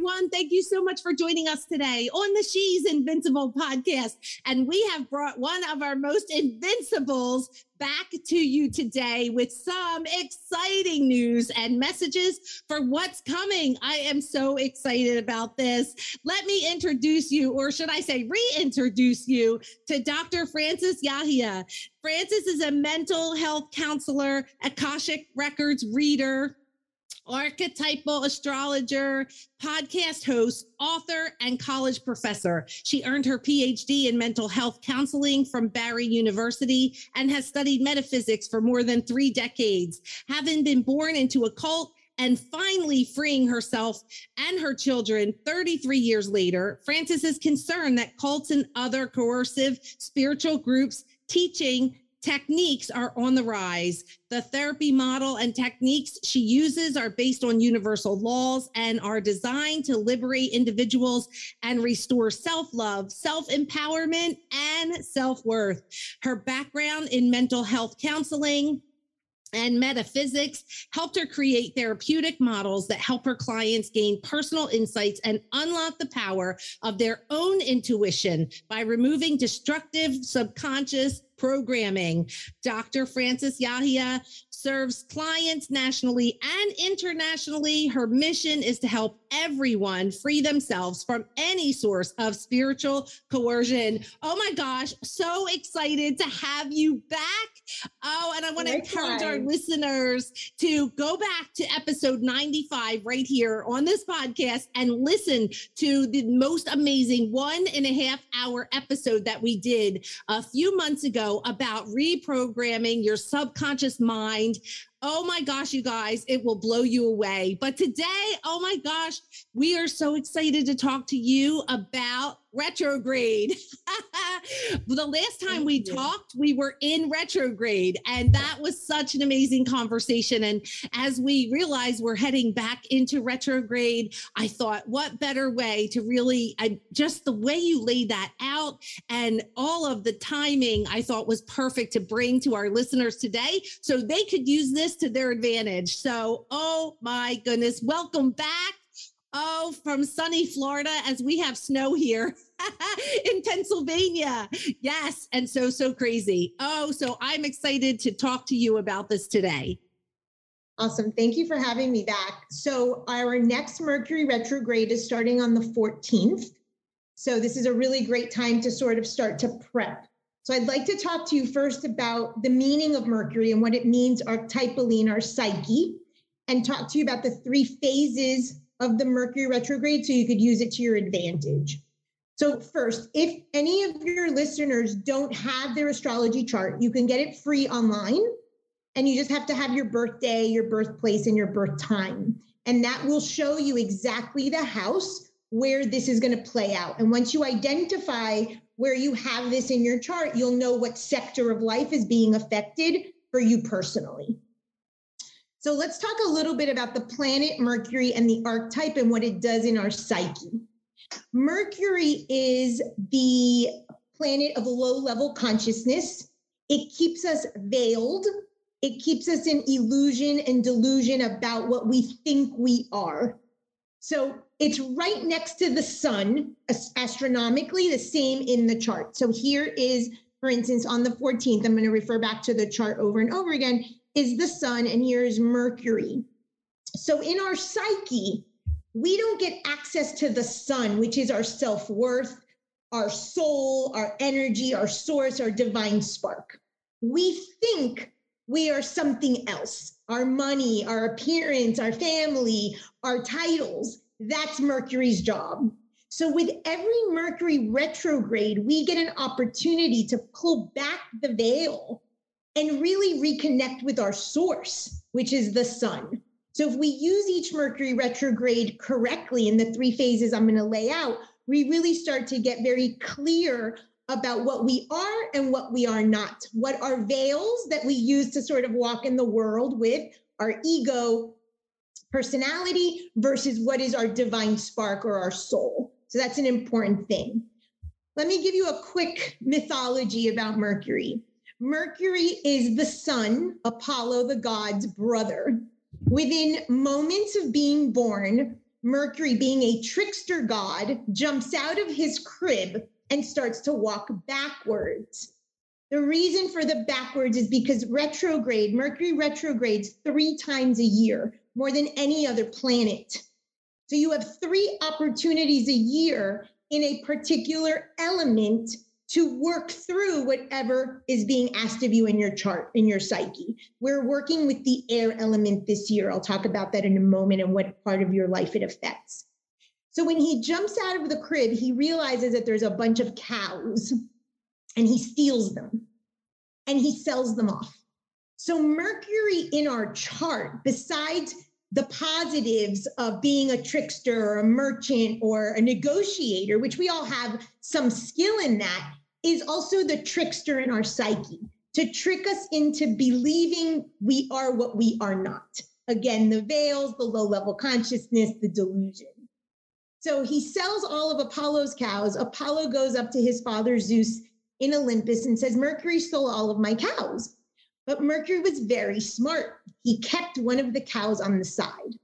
Everyone. Thank you so much for joining us today on the She's Invincible podcast. And we have brought one of our most invincibles back to you today with some exciting news and messages for what's coming. I am so excited about this. Let me introduce you, or should I say, reintroduce you to Dr. Frances Yahia. Frances is a mental health counselor, Akashic Records reader, archetypal astrologer, podcast host, author, and college professor. She earned her PhD in mental health counseling from Barry University and has studied metaphysics for more than three decades. Having been born into a cult, and finally freeing herself and her children 33 years later, Frances is concerned that cults and other coercive spiritual groups teaching techniques are on the rise. The therapy model and techniques she uses are based on universal laws and are designed to liberate individuals and restore self love, self empowerment, and self worth. Her background in mental health counseling, and metaphysics helped her create therapeutic models that help her clients gain personal insights and unlock the power of their own intuition by removing destructive subconscious programming. Dr. Frances Yahia serves clients nationally and internationally. Her mission is to help everyone free themselves from any source of spiritual coercion. Oh my gosh, so excited to have you back. Oh, and I want to encourage our listeners to go back to episode 95 right here on this podcast and listen to the most amazing one and a half hour episode that we did a few months ago about reprogramming your subconscious mind Oh my gosh, you guys, it will blow you away. But today, oh my gosh, we are so excited to talk to you about retrograde. the last time we talked, we were in retrograde, and that was such an amazing conversation. And as we realize we're heading back into retrograde, I thought, what better way to really I, just the way you laid that out and all of the timing, I thought was perfect to bring to our listeners today so they could use this to their advantage. So, oh my goodness, welcome back. Oh, from sunny Florida, as we have snow here in Pennsylvania. Yes. And so, so crazy. Oh, so I'm excited to talk to you about this today. Awesome. Thank you for having me back. So, our next Mercury retrograde is starting on the 14th. So, this is a really great time to sort of start to prep. So, I'd like to talk to you first about the meaning of Mercury and what it means archetypally in our psyche, and talk to you about the three phases of the Mercury retrograde so you could use it to your advantage. So, first, if any of your listeners don't have their astrology chart, you can get it free online. And you just have to have your birthday, your birthplace, and your birth time. And that will show you exactly the house where this is going to play out. And once you identify where you have this in your chart, you'll know what sector of life is being affected for you personally. So let's talk a little bit about the planet Mercury and the archetype and what it does in our psyche. Mercury is the planet of low level consciousness. It keeps us veiled. It keeps us in illusion and delusion about what we think we are. So it's right next to the sun, astronomically, the same in the chart. So here is, for instance, on the 14th, I'm going to refer back to the chart over and over again, is the sun, and here is Mercury. So in our psyche, we don't get access to the sun, which is our self worth, our soul, our energy, our source, our divine spark. We think we are something else our money, our appearance, our family, our titles. That's Mercury's job. So, with every Mercury retrograde, we get an opportunity to pull back the veil and really reconnect with our source, which is the sun. So, if we use each Mercury retrograde correctly in the three phases I'm going to lay out, we really start to get very clear about what we are and what we are not, what are veils that we use to sort of walk in the world with our ego personality versus what is our divine spark or our soul. So that's an important thing. Let me give you a quick mythology about Mercury. Mercury is the sun, Apollo, the god's brother. Within moments of being born, Mercury, being a trickster god, jumps out of his crib and starts to walk backwards. The reason for the backwards is because retrograde, Mercury retrogrades three times a year, more than any other planet. So you have three opportunities a year in a particular element to work through whatever is being asked of you in your chart, in your psyche. We're working with the air element this year. I'll talk about that in a moment and what part of your life it affects. So when he jumps out of the crib, he realizes that there's a bunch of cows and he steals them and he sells them off. So, Mercury in our chart, besides the positives of being a trickster or a merchant or a negotiator, which we all have some skill in that, is also the trickster in our psyche to trick us into believing we are what we are not. Again, the veils, the low level consciousness, the delusion. So he sells all of Apollo's cows. Apollo goes up to his father Zeus in Olympus and says, Mercury stole all of my cows. But Mercury was very smart. He kept one of the cows on the side.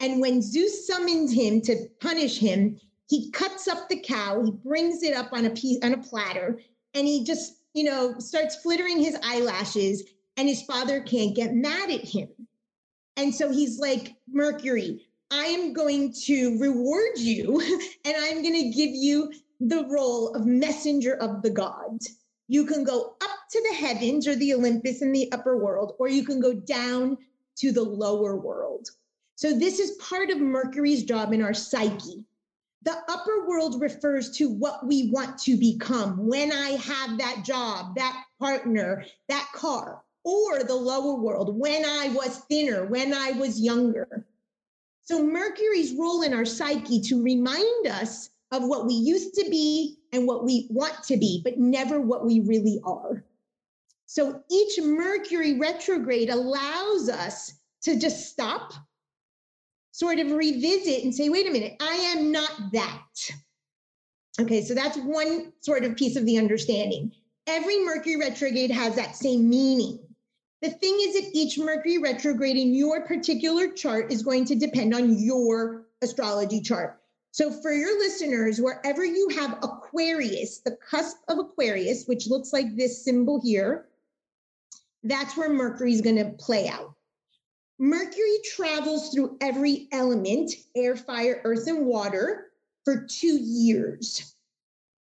And when Zeus summons him to punish him, he cuts up the cow, he brings it up on a piece on a platter, and he just, you know, starts flittering his eyelashes, and his father can't get mad at him. And so he's like, Mercury, I am going to reward you and I'm going to give you the role of messenger of the gods. You can go up to the heavens or the Olympus in the upper world, or you can go down to the lower world. So, this is part of Mercury's job in our psyche. The upper world refers to what we want to become when I have that job, that partner, that car, or the lower world when I was thinner, when I was younger. So, Mercury's role in our psyche to remind us of what we used to be and what we want to be, but never what we really are. So, each Mercury retrograde allows us to just stop, sort of revisit and say, wait a minute, I am not that. Okay, so that's one sort of piece of the understanding. Every Mercury retrograde has that same meaning. The thing is that each Mercury retrograde in your particular chart is going to depend on your astrology chart. So for your listeners, wherever you have Aquarius, the cusp of Aquarius, which looks like this symbol here, that's where Mercury is going to play out. Mercury travels through every element, air, fire, earth, and water, for two years.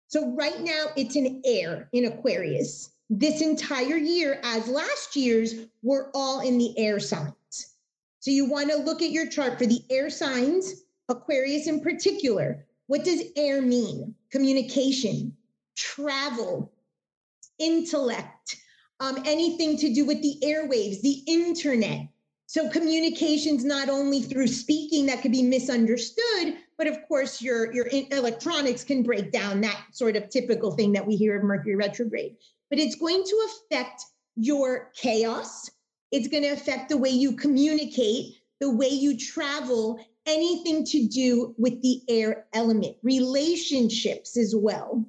So right now it's in air in Aquarius this entire year, as last year's, were all in the air signs. So you want to look at your chart for the air signs, Aquarius in particular. What does air mean? Communication, travel, intellect, um, anything to do with the airwaves, the internet. So communications not only through speaking that could be misunderstood, but of course your your electronics can break down that sort of typical thing that we hear of Mercury retrograde but it's going to affect your chaos. It's going to affect the way you communicate, the way you travel, anything to do with the air element, relationships as well.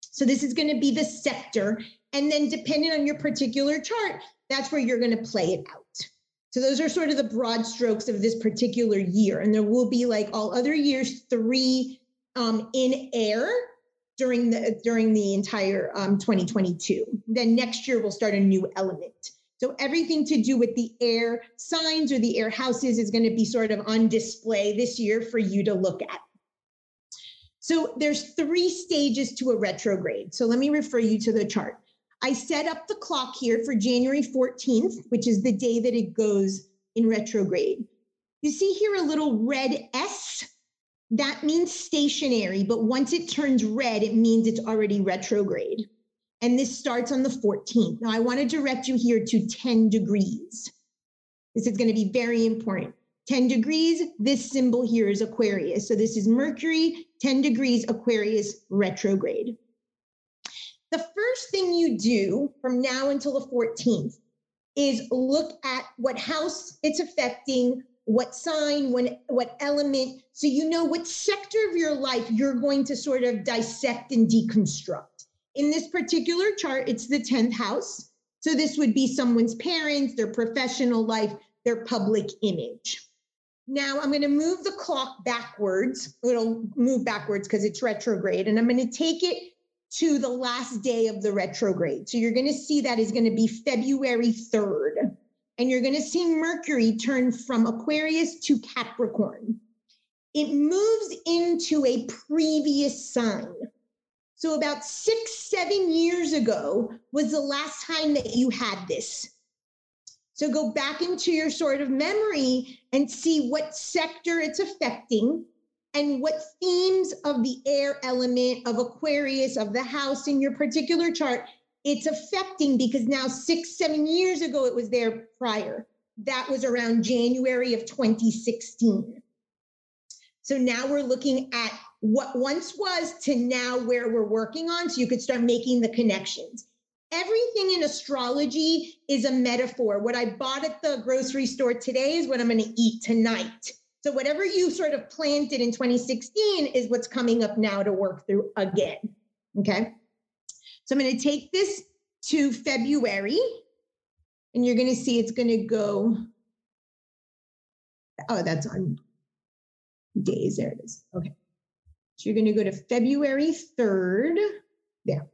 So, this is going to be the sector. And then, depending on your particular chart, that's where you're going to play it out. So, those are sort of the broad strokes of this particular year. And there will be, like all other years, three um, in air during the during the entire um, 2022. Then next year we'll start a new element. So everything to do with the air signs or the air houses is going to be sort of on display this year for you to look at. So there's three stages to a retrograde. So let me refer you to the chart. I set up the clock here for January 14th, which is the day that it goes in retrograde. You see here a little red S? That means stationary, but once it turns red, it means it's already retrograde. And this starts on the 14th. Now, I want to direct you here to 10 degrees. This is going to be very important. 10 degrees, this symbol here is Aquarius. So this is Mercury, 10 degrees Aquarius retrograde. The first thing you do from now until the 14th is look at what house it's affecting, what sign, when, what element, so you know what sector of your life you're going to sort of dissect and deconstruct. In this particular chart, it's the 10th house. So this would be someone's parents, their professional life, their public image. Now I'm going to move the clock backwards. It'll move backwards because it's retrograde, and I'm going to take it to the last day of the retrograde. So you're going to see that is going to be February 3rd and you're going to see Mercury turn from Aquarius to Capricorn. It moves into a previous sign. So, about six, seven years ago was the last time that you had this. So, go back into your sort of memory and see what sector it's affecting and what themes of the air element of Aquarius, of the house in your particular chart it's affecting because now six, seven years ago, it was there prior. That was around January of 2016. So now we're looking at what once was to now where we're working on so you could start making the connections. Everything in astrology is a metaphor. What I bought at the grocery store today is what I'm going to eat tonight. So whatever you sort of planted in 2016 is what's coming up now to work through again. Okay. So I'm going to take this to February, and you're going to see it's going to go. Oh, that's on days. There it is. Okay. So you're going to go to February 3rd. There.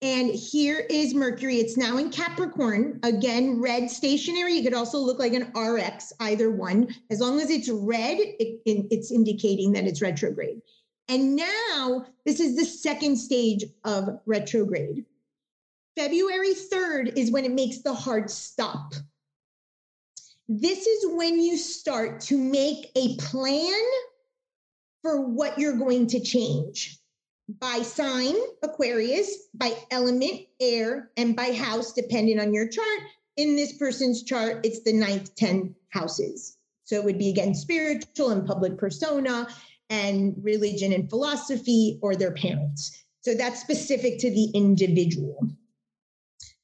And here is Mercury. It's now in Capricorn. Again, red stationary. It could also look like an RX, either one. As long as it's red, it, it's indicating that it's retrograde. And now this is the second stage of retrograde. February 3rd is when it makes the hard stop. This is when you start to make a plan for what you're going to change by sign, Aquarius, by element, air, and by house, depending on your chart. In this person's chart, it's the ninth, 10 houses. So it would be again spiritual and public persona and religion and philosophy or their parents. So that's specific to the individual.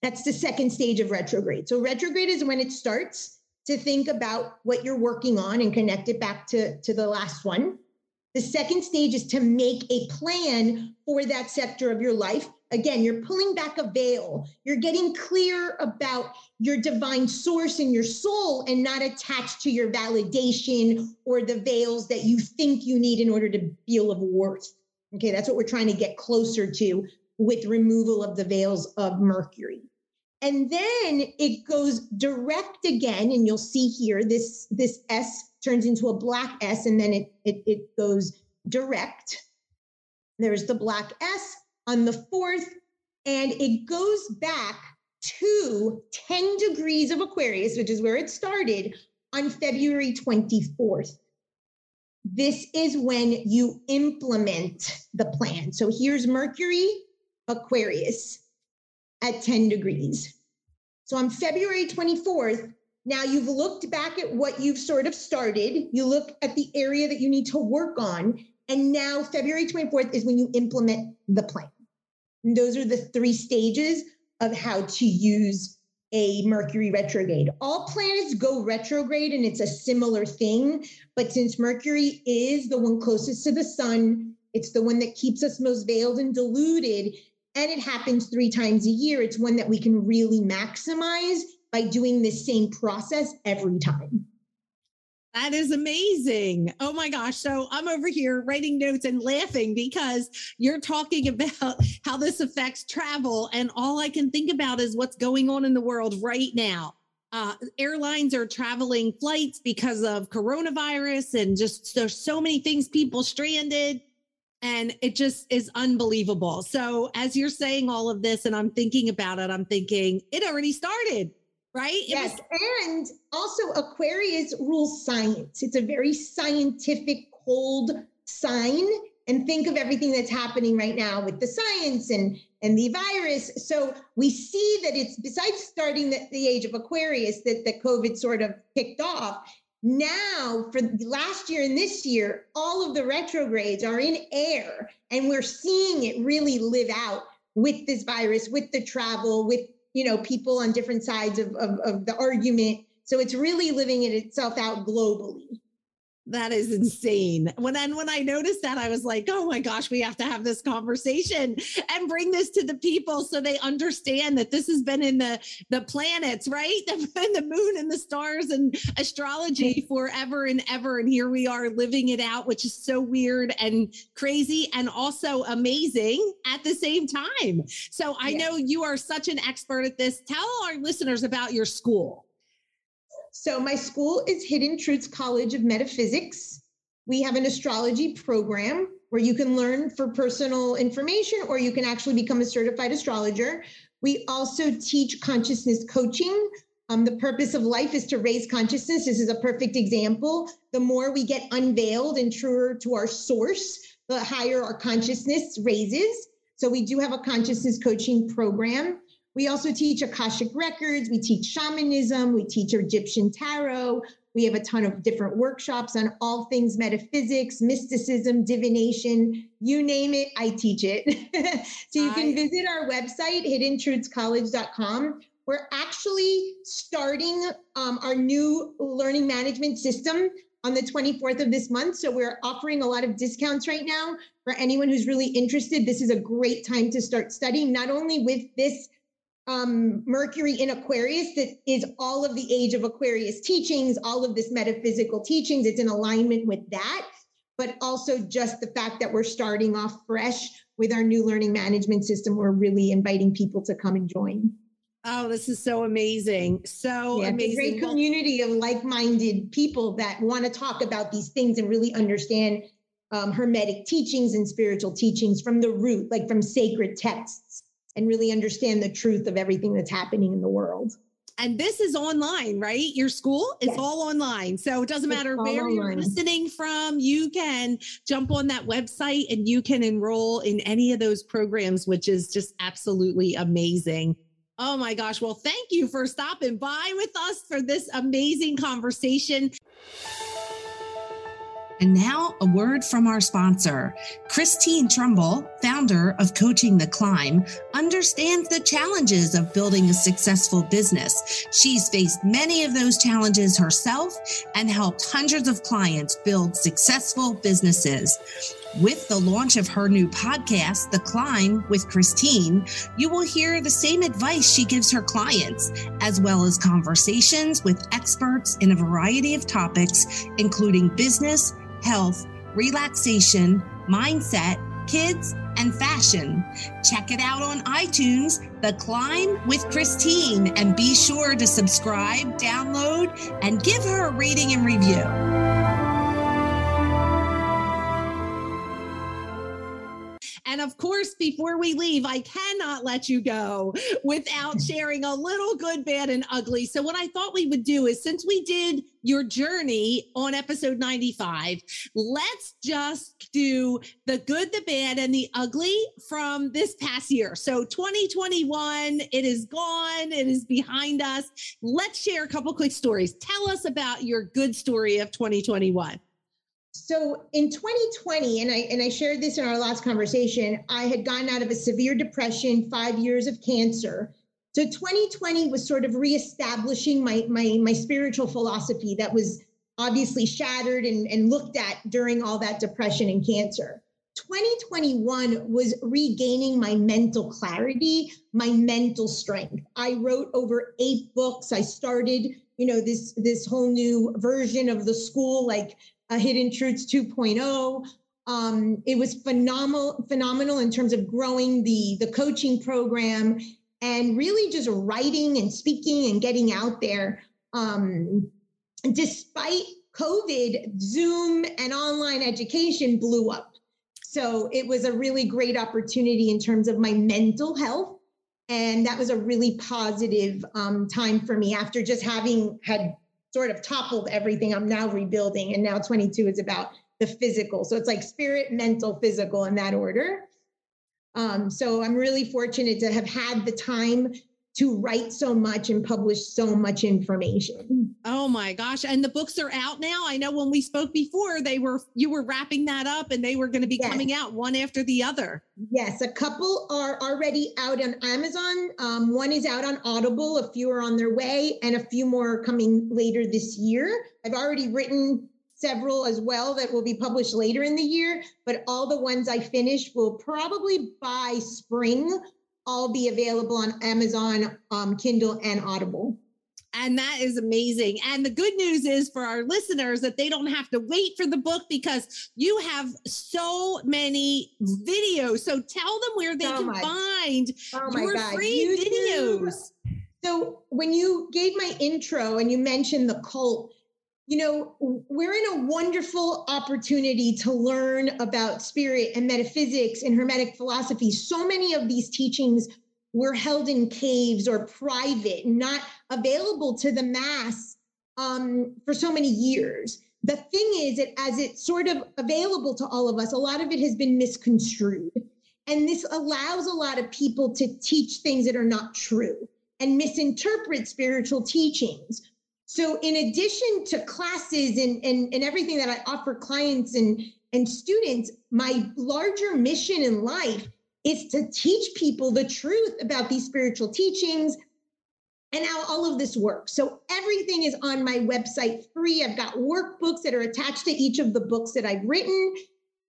That's the second stage of retrograde. So retrograde is when it starts to think about what you're working on and connect it back to, to the last one. The second stage is to make a plan for that sector of your life Again, you're pulling back a veil. You're getting clear about your divine source and your soul and not attached to your validation or the veils that you think you need in order to feel of worth. Okay, that's what we're trying to get closer to with removal of the veils of Mercury. And then it goes direct again, and you'll see here this, this S turns into a black S, and then it, it, it goes direct. There's the black S on the 4th, and it goes back to 10 degrees of Aquarius, which is where it started, on February 24th. This is when you implement the plan. So here's Mercury, Aquarius at 10 degrees. So on February 24th, now you've looked back at what you've sort of started. You look at the area that you need to work on. And now February 24th is when you implement the plan. And those are the three stages of how to use a Mercury retrograde. All planets go retrograde and it's a similar thing. But since Mercury is the one closest to the sun, it's the one that keeps us most veiled and deluded, and it happens three times a year, it's one that we can really maximize by doing the same process every time. That is amazing. Oh my gosh. So I'm over here writing notes and laughing because you're talking about how this affects travel. And all I can think about is what's going on in the world right now. Uh, airlines are traveling flights because of coronavirus and just there's so many things, people stranded. and it just is unbelievable. So as you're saying all of this and I'm thinking about it, I'm thinking it already started, right? Yes. Was- and also Aquarius rules science. It's a very scientific, cold sign. And think of everything that's happening right now with the science and and the virus. So we see that it's besides starting the, the age of Aquarius that that COVID sort of kicked off now for last year and this year all of the retrogrades are in air and we're seeing it really live out with this virus with the travel with you know people on different sides of, of, of the argument. So it's really living it itself out globally that is insane. When then when I noticed that, I was like, oh my gosh, we have to have this conversation and bring this to the people so they understand that this has been in the the planets, right? And the moon and the stars and astrology forever and ever. And here we are living it out, which is so weird and crazy and also amazing at the same time. So I know you are such an expert at this. Tell our listeners about your school. So my school is Hidden Truths College of Metaphysics. We have an astrology program where you can learn for personal information or you can actually become a certified astrologer. We also teach consciousness coaching. Um, the purpose of life is to raise consciousness. This is a perfect example. The more we get unveiled and truer to our source, the higher our consciousness raises. So we do have a consciousness coaching program. We also teach Akashic Records, we teach shamanism, we teach Egyptian tarot. We have a ton of different workshops on all things metaphysics, mysticism, divination, you name it, I teach it. so you can visit our website, hiddentruthscollege.com. We're actually starting um, our new learning management system on the 24th of this month. So we're offering a lot of discounts right now for anyone who's really interested. This is a great time to start studying, not only with this um, Mercury in Aquarius that is all of the age of Aquarius teachings, all of this metaphysical teachings. It's in alignment with that, but also just the fact that we're starting off fresh with our new learning management system. We're really inviting people to come and join. Oh, this is so amazing. So yeah, amazing. great community of like minded people that want to talk about these things and really understand um, Hermetic teachings and spiritual teachings from the root, like from sacred texts and really understand the truth of everything that's happening in the world. And this is online, right? Your school is yes. all online. So it doesn't matter where online. you're listening from. You can jump on that website and you can enroll in any of those programs, which is just absolutely amazing. Oh my gosh. Well, thank you for stopping by with us for this amazing conversation. And now, a word from our sponsor. Christine Trumbull, founder of Coaching the Climb, understands the challenges of building a successful business. She's faced many of those challenges herself and helped hundreds of clients build successful businesses. With the launch of her new podcast, The Climb with Christine, you will hear the same advice she gives her clients, as well as conversations with experts in a variety of topics, including business health, relaxation, mindset, kids, and fashion. Check it out on iTunes, The Climb with Christine, and be sure to subscribe, download, and give her a rating and review. Of course, before we leave, I cannot let you go without sharing a little good, bad, and ugly. So, what I thought we would do is since we did your journey on episode 95, let's just do the good, the bad, and the ugly from this past year. So, 2021, it is gone, it is behind us. Let's share a couple quick stories. Tell us about your good story of 2021 so in 2020 and i and i shared this in our last conversation i had gotten out of a severe depression five years of cancer. So 2020 was sort of reestablishing my my my spiritual philosophy that was obviously shattered and, and looked at during all that depression and cancer. 2021 was regaining my mental clarity my mental strength. I wrote over eight books. I started you know this this whole new version of the school like uh, Hidden Truths 2.0. Um, it was phenomenal, phenomenal in terms of growing the the coaching program and really just writing and speaking and getting out there. Um, despite COVID, Zoom and online education blew up. So it was a really great opportunity in terms of my mental health. And that was a really positive um, time for me after just having had sort of toppled everything. I'm now rebuilding, and now 22 is about the physical. So it's like spirit, mental, physical in that order. Um, so I'm really fortunate to have had the time to write so much and publish so much information. Oh my gosh. And the books are out now. I know when we spoke before, they were you were wrapping that up and they were going to be yes. coming out one after the other. Yes, a couple are already out on Amazon. Um, one is out on Audible, a few are on their way, and a few more are coming later this year. I've already written several as well that will be published later in the year, but all the ones I finish will probably by spring all be available on Amazon, um, Kindle, and Audible. And that is amazing. And the good news is for our listeners that they don't have to wait for the book because you have so many videos. So tell them where they oh can my, find oh your God. free YouTube. videos. So when you gave my intro and you mentioned the cult, you know, we're in a wonderful opportunity to learn about spirit and metaphysics and Hermetic philosophy. So many of these teachings were held in caves or private, not available to the mass um, for so many years. The thing is that as it's sort of available to all of us, a lot of it has been misconstrued. And this allows a lot of people to teach things that are not true and misinterpret spiritual teachings so in addition to classes and, and, and everything that I offer clients and, and students, my larger mission in life is to teach people the truth about these spiritual teachings and how all of this works. So everything is on my website free. I've got workbooks that are attached to each of the books that I've written.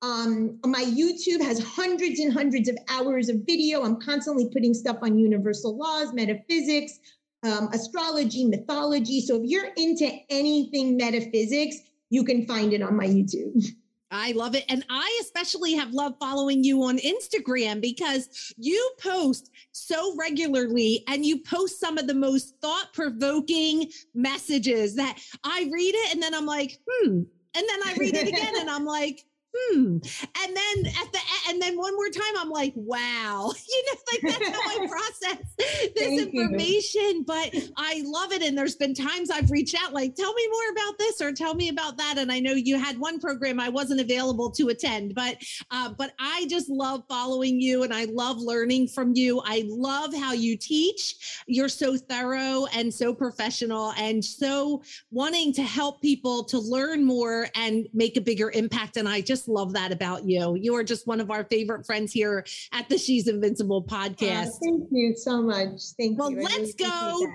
Um, my YouTube has hundreds and hundreds of hours of video. I'm constantly putting stuff on universal laws, metaphysics, um, astrology, mythology. So if you're into anything metaphysics, you can find it on my YouTube. I love it. And I especially have loved following you on Instagram because you post so regularly and you post some of the most thought provoking messages that I read it and then I'm like, hmm. And then I read it again and I'm like, hmm. And then at the and then one more time, I'm like, wow, you know, like that's how I process this Thank information. You. But I love it. And there's been times I've reached out, like, tell me more about this or tell me about that. And I know you had one program I wasn't available to attend, but uh, but I just love following you and I love learning from you. I love how you teach. You're so thorough and so professional and so wanting to help people to learn more and make a bigger impact. And I just love that about you. You are just one of our favorite friends here at the She's Invincible podcast. Oh, thank you so much. Thank well, you. Well, let's go.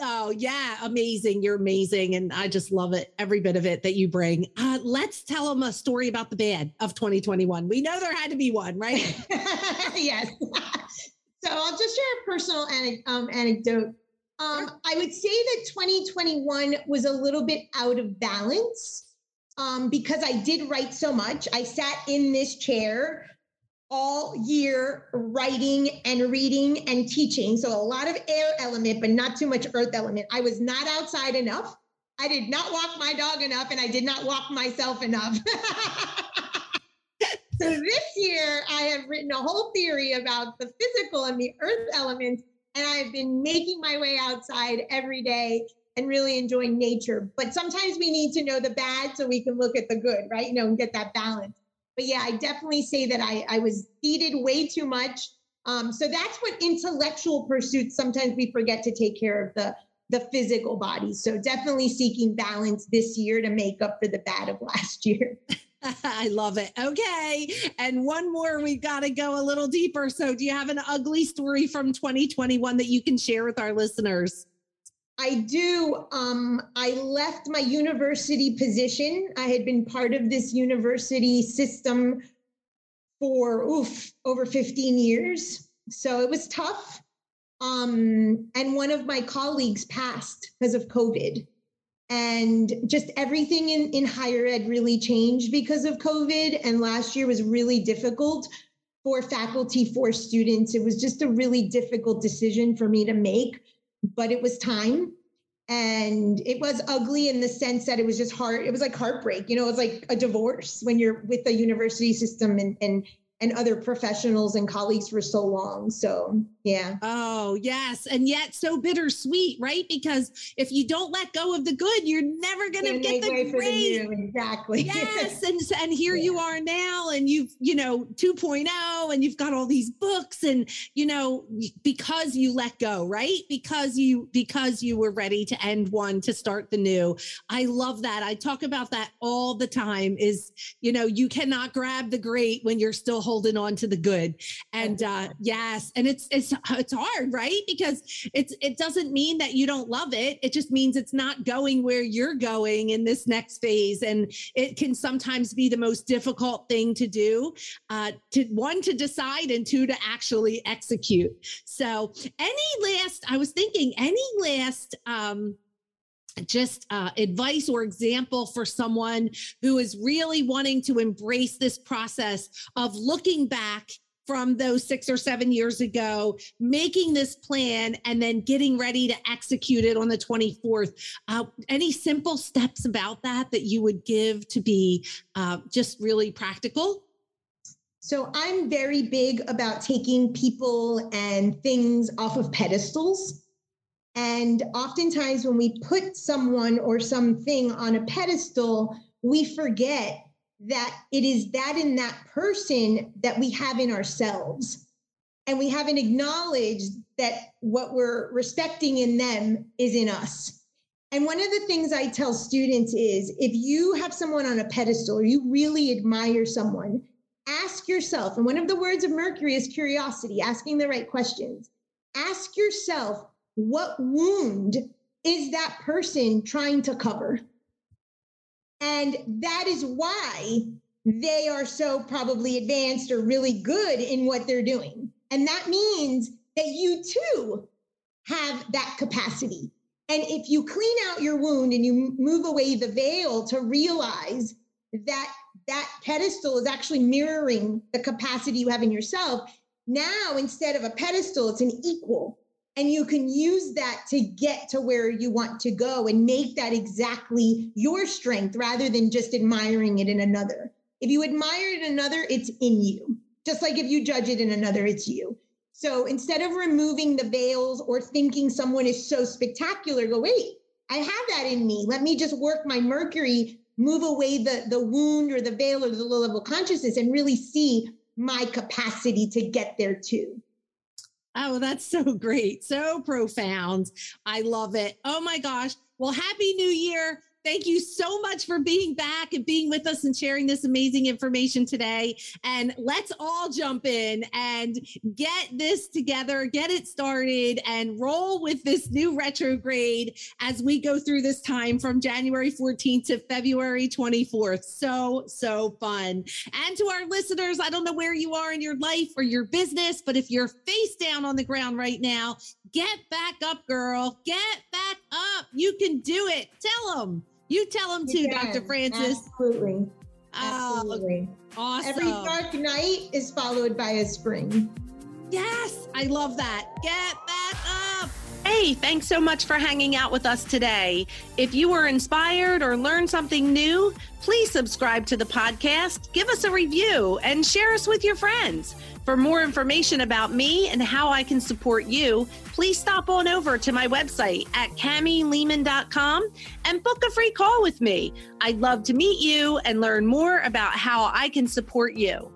Oh, yeah, amazing. You're amazing. And I just love it, every bit of it that you bring. Uh, let's tell them a story about the band of 2021. We know there had to be one, right? yes. so I'll just share a personal um, anecdote. Um, I would say that 2021 was a little bit out of balance um, because I did write so much. I sat in this chair all year writing and reading and teaching. So a lot of air element, but not too much earth element. I was not outside enough. I did not walk my dog enough, and I did not walk myself enough. so this year, I have written a whole theory about the physical and the earth elements, and I've been making my way outside every day and really enjoying nature. But sometimes we need to know the bad so we can look at the good, right? You know, and get that balance. But yeah, I definitely say that I, I was feeded way too much. Um, so that's what intellectual pursuits sometimes we forget to take care of the the physical body. So definitely seeking balance this year to make up for the bad of last year. I love it. Okay. And one more, we've got to go a little deeper. So, do you have an ugly story from 2021 that you can share with our listeners? I do. Um, I left my university position. I had been part of this university system for oof over 15 years. So it was tough. Um, and one of my colleagues passed because of COVID. And just everything in, in higher ed really changed because of COVID. And last year was really difficult for faculty, for students. It was just a really difficult decision for me to make but it was time. and it was ugly in the sense that it was just hard it was like heartbreak you know it was like a divorce when you're with the university system and and and other professionals and colleagues for so long. So, yeah. Oh, yes. And yet so bittersweet, right? Because if you don't let go of the good, you're never going to get the great. The exactly. Yes. and and here yeah. you are now and you've, you know, 2.0 and you've got all these books and, you know, because you let go, right? Because you because you were ready to end one to start the new. I love that. I talk about that all the time is, you know, you cannot grab the great when you're still holding on to the good. And uh, yes, and it's it's it's hard, right? Because it's it doesn't mean that you don't love it. It just means it's not going where you're going in this next phase, and it can sometimes be the most difficult thing to do. Uh, to one to decide, and two to actually execute. So, any last? I was thinking, any last. Um, just uh, advice or example for someone who is really wanting to embrace this process of looking back from those six or seven years ago, making this plan, and then getting ready to execute it on the 24th. Uh, any simple steps about that that you would give to be uh, just really practical? So, I'm very big about taking people and things off of pedestals. And oftentimes, when we put someone or something on a pedestal, we forget that it is that in that person that we have in ourselves. And we haven't acknowledged that what we're respecting in them is in us. And one of the things I tell students is if you have someone on a pedestal or you really admire someone, ask yourself, and one of the words of Mercury is curiosity, asking the right questions. Ask yourself, what wound is that person trying to cover? And that is why they are so probably advanced or really good in what they're doing. And that means that you too have that capacity. And if you clean out your wound and you move away the veil to realize that that pedestal is actually mirroring the capacity you have in yourself, now instead of a pedestal, it's an equal and you can use that to get to where you want to go and make that exactly your strength rather than just admiring it in another. If you admire it in another, it's in you. Just like if you judge it in another, it's you. So instead of removing the veils or thinking someone is so spectacular, go, wait, I have that in me. Let me just work my Mercury, move away the, the wound or the veil or the low level consciousness and really see my capacity to get there too. Oh, that's so great. So profound. I love it. Oh my gosh. Well, happy new year. Thank you so much for being back and being with us and sharing this amazing information today. And let's all jump in and get this together, get it started, and roll with this new retrograde as we go through this time from January 14th to February 24th. So, so fun. And to our listeners, I don't know where you are in your life or your business, but if you're face down on the ground right now, get back up, girl. Get back up. You can do it. Tell them. You tell them too, Dr. Frances. Absolutely. Oh, absolutely. Oh, awesome. Every dark night is followed by a spring. Yes, I love that. Get back up. Hey, thanks so much for hanging out with us today. If you were inspired or learned something new, please subscribe to the podcast, give us a review, and share us with your friends. For more information about me and how I can support you, please stop on over to my website at camilehman.com and book a free call with me. I'd love to meet you and learn more about how I can support you.